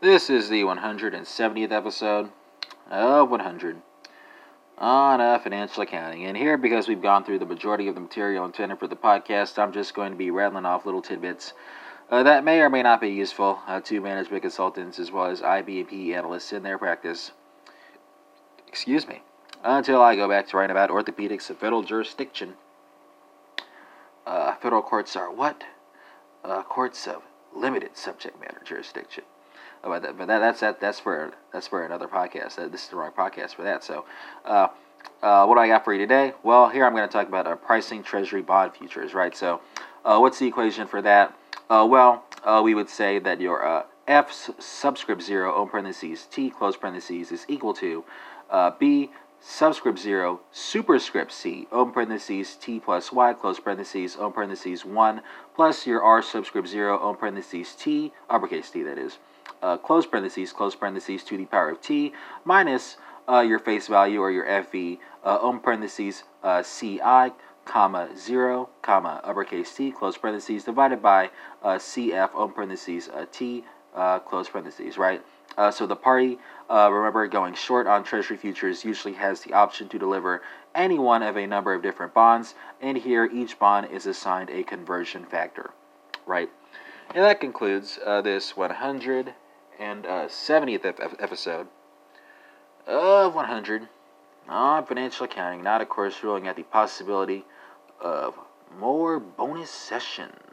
This is the 170th episode of 100 on uh, financial accounting. And here, because we've gone through the majority of the material intended for the podcast, I'm just going to be rattling off little tidbits uh, that may or may not be useful uh, to management consultants as well as IB&P analysts in their practice. Excuse me. Until I go back to writing about orthopedics of federal jurisdiction. Uh, federal courts are what? Uh, courts of limited subject matter jurisdiction. Oh, but, that, but that, that's that, that's for that's for another podcast. This is the wrong podcast for that. So, uh, uh, what do I got for you today? Well, here I'm going to talk about uh, pricing Treasury bond futures. Right. So, uh, what's the equation for that? Uh, well, we would say that your F subscript zero open parentheses T close parentheses is equal to B subscript 0, superscript c, open parentheses, t plus y, close parentheses, open parentheses 1, plus your r subscript 0, open parentheses, t, uppercase t that is, uh, close parentheses, close parentheses to the power of t, minus uh, your face value or your FV, uh, open parentheses, uh, ci, comma 0, comma uppercase t, close parentheses, divided by uh, cf, open parentheses, uh, t, uh, close parentheses, right? Uh, so the party, uh, remember, going short on Treasury futures usually has the option to deliver any one of a number of different bonds, and here each bond is assigned a conversion factor, right? And that concludes uh, this 170th episode of 100 on financial accounting, not, of course, ruling out the possibility of more bonus sessions.